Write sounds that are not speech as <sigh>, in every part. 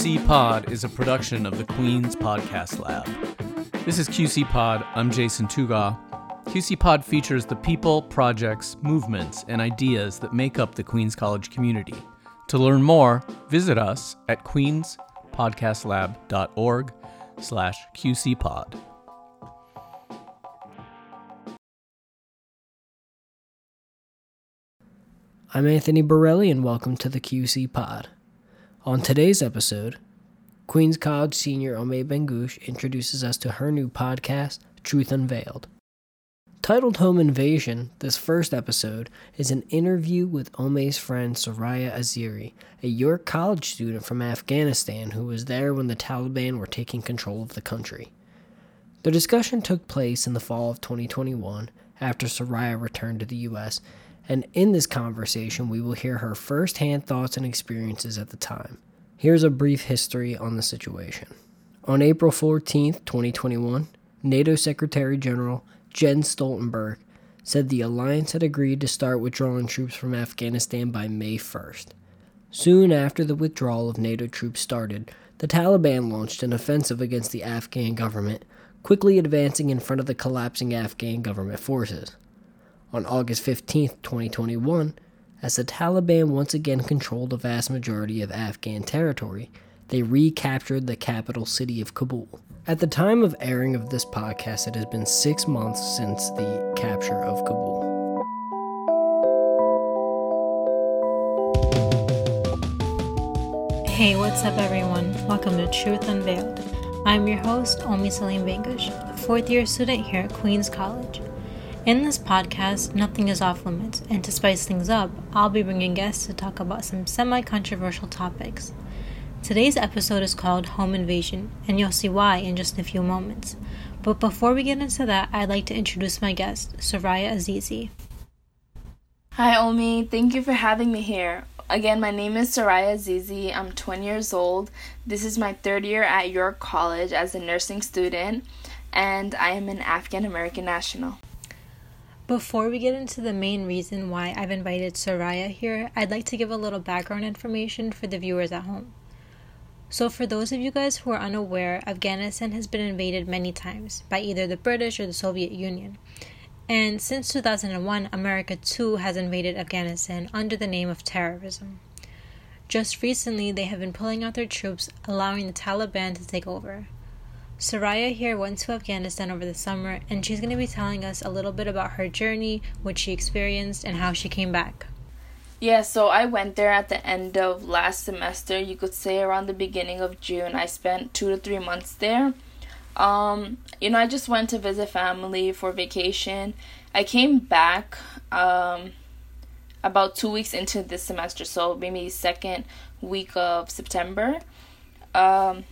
QC Pod is a production of the Queens Podcast Lab. This is QC Pod. I'm Jason Tuga. QC Pod features the people, projects, movements, and ideas that make up the Queens College community. To learn more, visit us at queenspodcastlab.org slash qcpod. I'm Anthony Borelli, and welcome to the QC Pod. On today's episode, Queens College senior Omi Bengush introduces us to her new podcast, Truth Unveiled. Titled Home Invasion, this first episode is an interview with Omi's friend Soraya Azizi, a York College student from Afghanistan who was there when the Taliban were taking control of the country. The discussion took place in the fall of 2021 after Soraya returned to the U.S and in this conversation, we will hear her firsthand thoughts and experiences at the time. Here's a brief history on the situation. On April 14, 2021, NATO Secretary General Jens Stoltenberg said the alliance had agreed to start withdrawing troops from Afghanistan by May 1st. Soon after the withdrawal of NATO troops started, the Taliban launched an offensive against the Afghan government, quickly advancing in front of the collapsing Afghan government forces on August 15, 2021, as the Taliban once again controlled the vast majority of Afghan territory, they recaptured the capital city of Kabul. At the time of airing of this podcast, it has been six months since the capture of Kabul. Hey, what's up, everyone? Welcome to Truth Unveiled. I'm your host, Omi Salim Bengush, a fourth year student here at Queens College. In this podcast, nothing is off limits, and to spice things up, I'll be bringing guests to talk about some semi controversial topics. Today's episode is called Home Invasion, and you'll see why in just a few moments. But before we get into that, I'd like to introduce my guest, Soraya Azizi. Hi, Omi. Thank you for having me here. Again, my name is Soraya Azizi. I'm 20 years old. This is my third year at York College as a nursing student, and I am an Afghan American national. Before we get into the main reason why I've invited Soraya here, I'd like to give a little background information for the viewers at home. So, for those of you guys who are unaware, Afghanistan has been invaded many times by either the British or the Soviet Union. And since 2001, America too has invaded Afghanistan under the name of terrorism. Just recently, they have been pulling out their troops, allowing the Taliban to take over. Soraya here went to Afghanistan over the summer, and she's going to be telling us a little bit about her journey, what she experienced, and how she came back. Yeah, so I went there at the end of last semester. You could say around the beginning of June. I spent two to three months there. Um, you know, I just went to visit family for vacation. I came back um, about two weeks into this semester, so maybe second week of September. Um,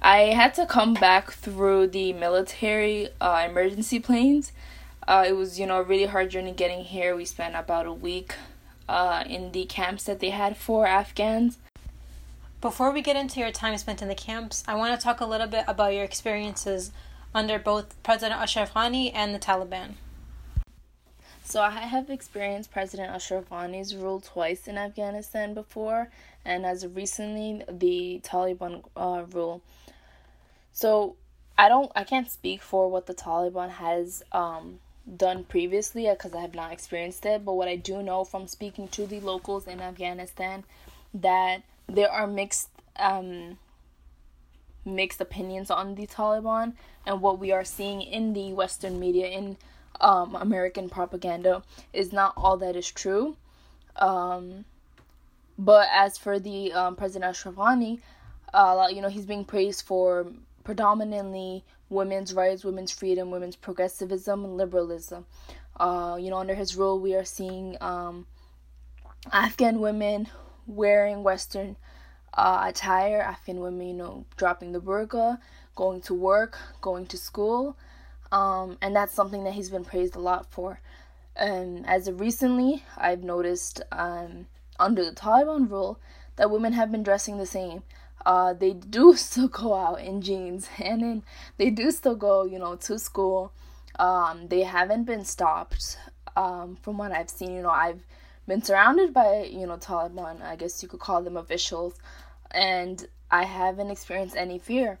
I had to come back through the military uh, emergency planes. Uh, it was, you know, a really hard journey getting here. We spent about a week uh, in the camps that they had for Afghans. Before we get into your time spent in the camps, I want to talk a little bit about your experiences under both President Ashraf Ghani and the Taliban. So I have experienced President Ashraf Ghani's rule twice in Afghanistan before, and as recently the Taliban uh, rule. So I don't I can't speak for what the Taliban has um, done previously because I have not experienced it. But what I do know from speaking to the locals in Afghanistan that there are mixed um, mixed opinions on the Taliban and what we are seeing in the Western media in um, American propaganda is not all that is true. Um, but as for the um, President Ashraf Ghani, uh, you know, he's being praised for predominantly women's rights, women's freedom, women's progressivism, and liberalism. Uh, you know, under his rule, we are seeing um, Afghan women wearing Western uh, attire, Afghan women, you know, dropping the burqa, going to work, going to school, um, and that's something that he's been praised a lot for. And as of recently, I've noticed um, under the Taliban rule that women have been dressing the same uh, they do <laughs> still go out in jeans and then they do still go, you know, to school. Um, they haven't been stopped um, from what I've seen. You know, I've been surrounded by, you know, Taliban, I guess you could call them officials. and I haven't experienced any fear.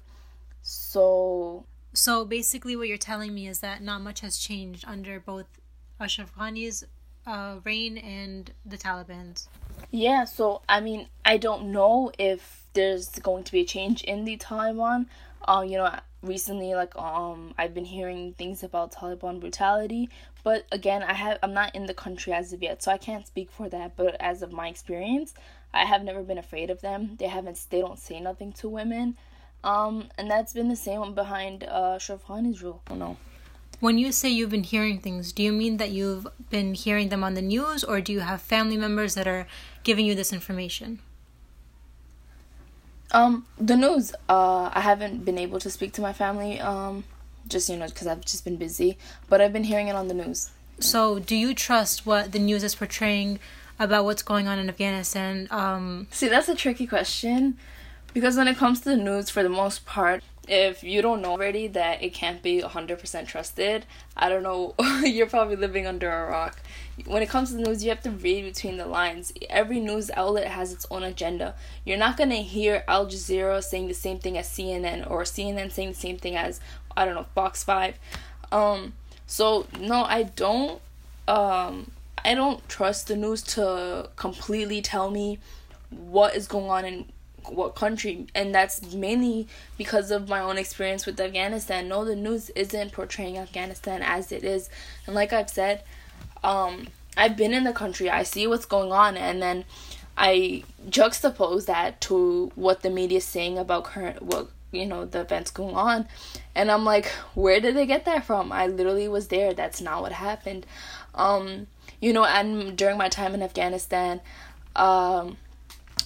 So So basically, what you're telling me is that not much has changed under both Ashraf Ghani's uh, reign and the Taliban's. Yeah, so I mean, I don't know if there's going to be a change in the Taliban. Um, you know, recently, like um, I've been hearing things about Taliban brutality, but again, I have I'm not in the country as of yet, so I can't speak for that. But as of my experience, I have never been afraid of them. They haven't. They don't say nothing to women. Um, and that's been the same behind uh rule. I don't know. When you say you've been hearing things, do you mean that you've been hearing them on the news, or do you have family members that are giving you this information? Um, the news. Uh, I haven't been able to speak to my family. Um, just you know, because I've just been busy. But I've been hearing it on the news. So, do you trust what the news is portraying about what's going on in Afghanistan? Um, See, that's a tricky question, because when it comes to the news, for the most part, if you don't know already that it can't be 100% trusted, I don't know, <laughs> you're probably living under a rock. When it comes to the news, you have to read between the lines. Every news outlet has its own agenda. You're not going to hear Al Jazeera saying the same thing as CNN or CNN saying the same thing as, I don't know, Fox 5. Um, so, no, I don't. Um, I don't trust the news to completely tell me what is going on in what country and that's mainly because of my own experience with Afghanistan. No, the news isn't portraying Afghanistan as it is. And like I've said, um I've been in the country. I see what's going on and then I juxtapose that to what the media is saying about current what you know the events going on and I'm like where did they get that from? I literally was there. That's not what happened. Um you know and during my time in Afghanistan um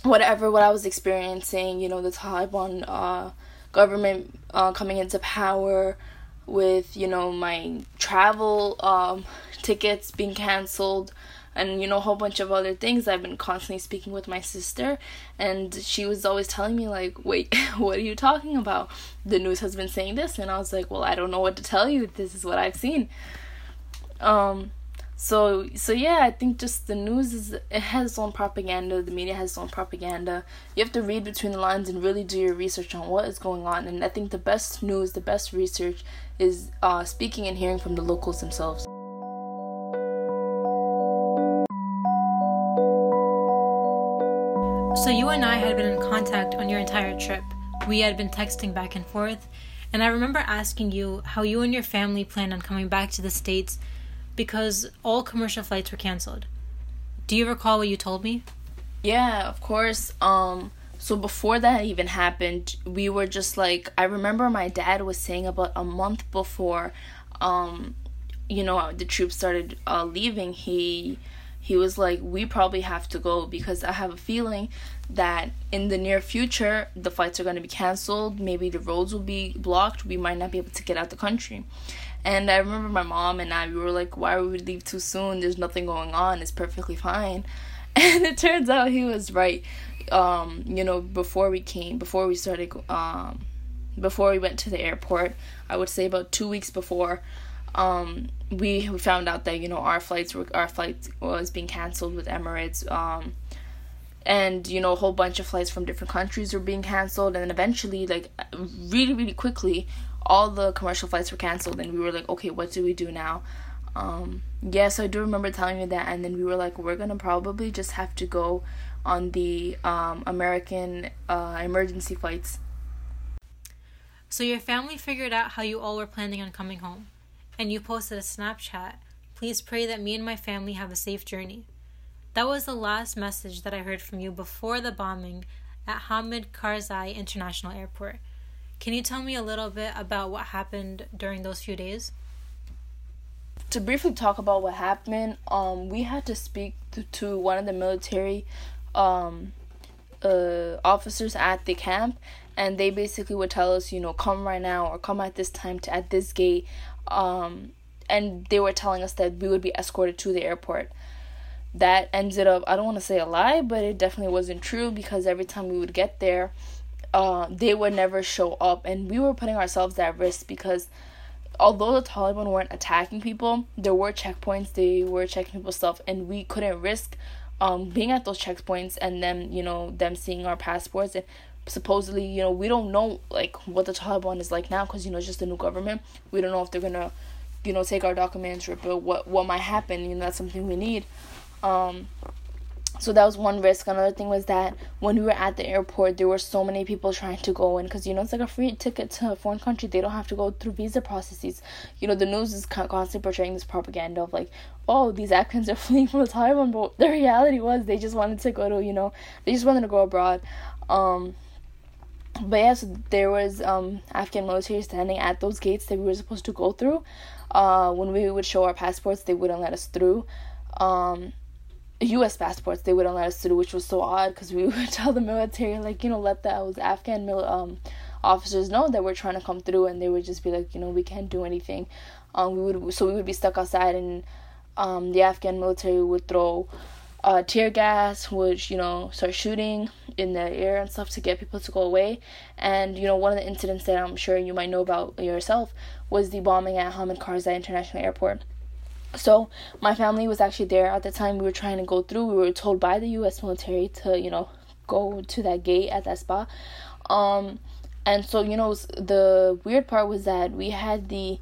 whatever what I was experiencing, you know, the Taliban uh, government uh, coming into power with, you know, my travel um, tickets being canceled and, you know, a whole bunch of other things. I've been constantly speaking with my sister and she was always telling me, like, wait, <laughs> what are you talking about? The news has been saying this. And I was like, well, I don't know what to tell you. This is what I've seen. Um, so so yeah, I think just the news is it has its own propaganda. The media has its own propaganda. You have to read between the lines and really do your research on what is going on. And I think the best news, the best research, is uh, speaking and hearing from the locals themselves. So you and I had been in contact on your entire trip. We had been texting back and forth, and I remember asking you how you and your family planned on coming back to the States because all commercial flights were canceled. Do you recall what you told me? Yeah, of course. Um so before that even happened, we were just like I remember my dad was saying about a month before um you know the troops started uh, leaving, he he was like we probably have to go because I have a feeling that in the near future the flights are going to be canceled, maybe the roads will be blocked, we might not be able to get out the country. And I remember my mom and I, we were like, why would we leave too soon? There's nothing going on. It's perfectly fine. <laughs> And it turns out he was right. Um, you know, before we came, before we started, um, before we went to the airport, I would say about two weeks before, um, we, found out that, you know, our flights were, our flight was being canceled with Emirates. Um, and you know a whole bunch of flights from different countries were being canceled and then eventually like really really quickly all the commercial flights were canceled and we were like okay what do we do now? Um yes yeah, so i do remember telling you that and then we were like we're gonna probably just have to go on the um american uh emergency flights. So your family figured out how you all were planning on coming home and you posted a snapchat. Please pray that me and my family have a safe journey. That was the last message that i heard from you before the bombing at hamid karzai international airport can you tell me a little bit about what happened during those few days? To briefly talk about what happened, um, we had to speak to, to one of the military um, uh, officers at the camp, and they basically would tell us, you know, come right now or come at this time to at this gate. Um, and they were telling us that we would be escorted to the airport. That ended up, I don't want to say a lie, but it definitely wasn't true because every time we would get there, uh, they would never show up, and we were putting ourselves at risk because although the Taliban weren't attacking people, there were checkpoints, they were checking people's stuff, and we couldn't risk um, being at those checkpoints and them, you know, them seeing our passports and supposedly, you know, we don't know like what the Taliban is like now because you know it's just a new government. We don't know if they're gonna, you know, take our documents or but what what might happen. You know, that's something we need. Um, so that was one risk. Another thing was that when we were at the airport, there were so many people trying to go in because you know it's like a free ticket to a foreign country. They don't have to go through visa processes. You know the news is constantly portraying this propaganda of like, oh, these Afghans are <laughs> fleeing from the Taliban, but the reality was they just wanted to go to you know they just wanted to go abroad. Um, but yeah, so there was um, Afghan military standing at those gates that we were supposed to go through. Uh, when we would show our passports, they wouldn't let us through. Um, U.S. passports they wouldn't let us through, which was so odd because we <laughs> would tell the military like you know let those Afghan mil- um, officers know that we're trying to come through, and they would just be like you know we can't do anything. Um, we would so we would be stuck outside, and um, the Afghan military would throw uh, tear gas, which you know start shooting in the air and stuff to get people to go away. And you know one of the incidents that I'm sure you might know about yourself was the bombing at Hamid Karzai International Airport. So my family was actually there at the time we were trying to go through. We were told by the U.S. military to you know go to that gate at that spot. Um, and so you know the weird part was that we had the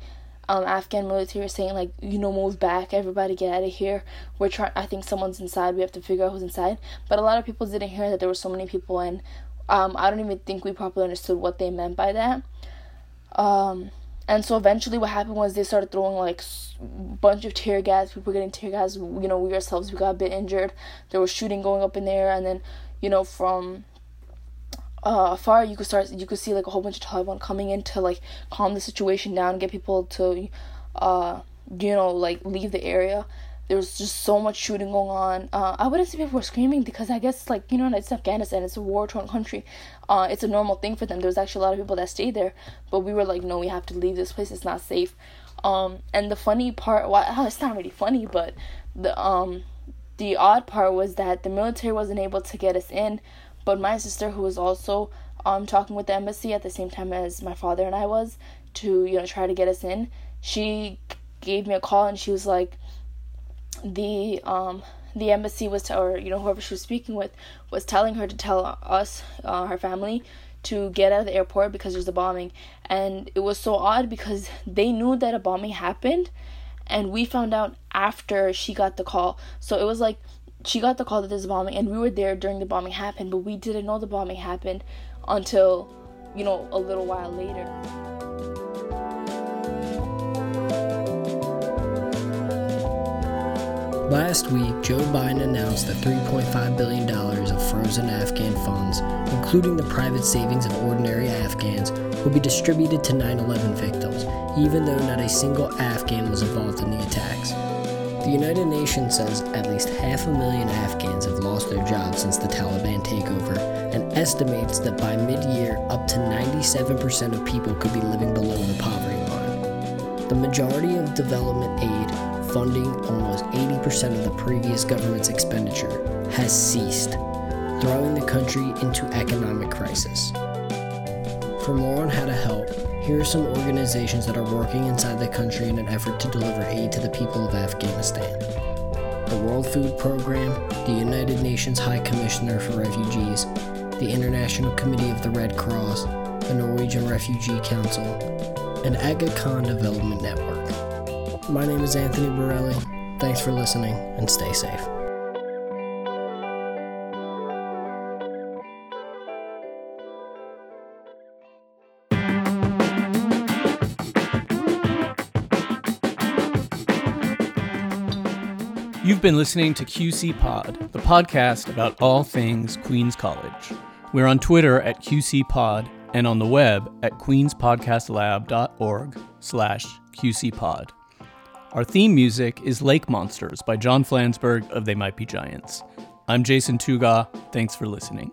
um, Afghan military saying like you know move back, everybody get out of here. We're trying. I think someone's inside. We have to figure out who's inside. But a lot of people didn't hear that there were so many people, and um, I don't even think we properly understood what they meant by that. Um, and so eventually, what happened was they started throwing like a bunch of tear gas. People were getting tear gas. You know, we ourselves we got a bit injured. There was shooting going up in there, and then you know from uh, afar you could start you could see like a whole bunch of Taliban coming in to like calm the situation down get people to uh you know like leave the area there was just so much shooting going on. Uh, I wouldn't say people were screaming because I guess like you know it's Afghanistan, it's a war torn country. Uh, it's a normal thing for them. There was actually a lot of people that stayed there, but we were like, no, we have to leave this place. It's not safe. Um, and the funny part, well, <laughs> it's not really funny, but the um, the odd part was that the military wasn't able to get us in, but my sister, who was also um talking with the embassy at the same time as my father and I was to you know try to get us in, she gave me a call and she was like the um the embassy was to, or you know whoever she was speaking with was telling her to tell us uh, her family to get out of the airport because there's a bombing. And it was so odd because they knew that a bombing happened and we found out after she got the call. So it was like she got the call that there's a bombing and we were there during the bombing happened but we didn't know the bombing happened until you know a little while later Last week, Joe Biden announced that $3.5 billion of frozen Afghan funds, including the private savings of ordinary Afghans, will be distributed to 9 11 victims, even though not a single Afghan was involved in the attacks. The United Nations says at least half a million Afghans have lost their jobs since the Taliban takeover and estimates that by mid year, up to 97% of people could be living below the poverty line. The majority of development aid funding almost 80% of the previous government's expenditure, has ceased, throwing the country into economic crisis. For more on how to help, here are some organizations that are working inside the country in an effort to deliver aid to the people of Afghanistan. The World Food Program, the United Nations High Commissioner for Refugees, the International Committee of the Red Cross, the Norwegian Refugee Council, and Aga Khan Development Network. My name is Anthony Borelli. Thanks for listening and stay safe. You've been listening to QC Pod, the podcast about all things Queens College. We're on Twitter at QC Pod and on the web at queenspodcastlab.org slash QCPod. Our theme music is Lake Monsters by John Flansburgh of They Might Be Giants. I'm Jason Tuga. Thanks for listening.